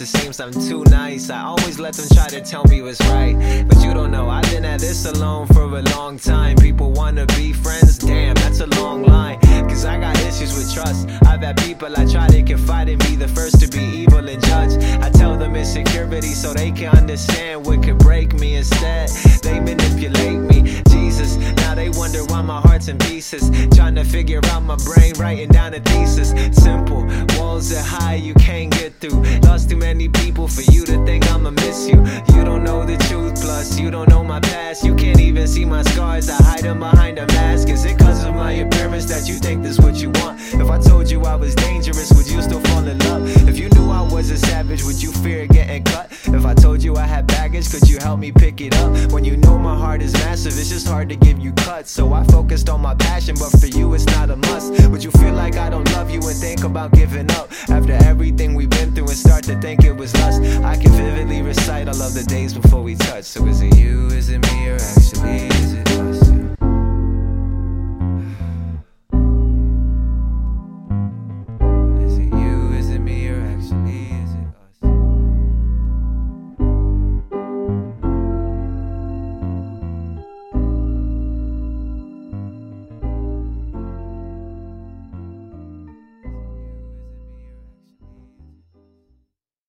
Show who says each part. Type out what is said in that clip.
Speaker 1: It seems I'm too nice. I always let them try to tell me what's right. But you don't know, I've been at this alone for a long time. People wanna be friends, damn, that's a long line. Cause I got issues with trust. I've had people I try to confide in me, the first to be evil and judge. I tell them insecurity so they can understand what could break me instead. They manipulate me, Jesus. Now they wonder why my heart's in pieces. Trying to figure out my brain, writing down a thesis. Simple, my past. You can't even see my scars, I hide them behind a mask. Is it cause of my appearance that you think this what you want? If I told you I was dangerous, would you still fall in love? If you knew I was a savage, would you fear getting cut? If I told you I had baggage, could you help me pick it up? When you know my heart is massive, it's just hard to give you cuts. So I focused on my passion, but for you it's not a must. Would you feel like I don't love you and think about giving up? After everything we've been through and start to think it was lust, I can the days before we touch. So is it you? Is it me? Or actually, is it?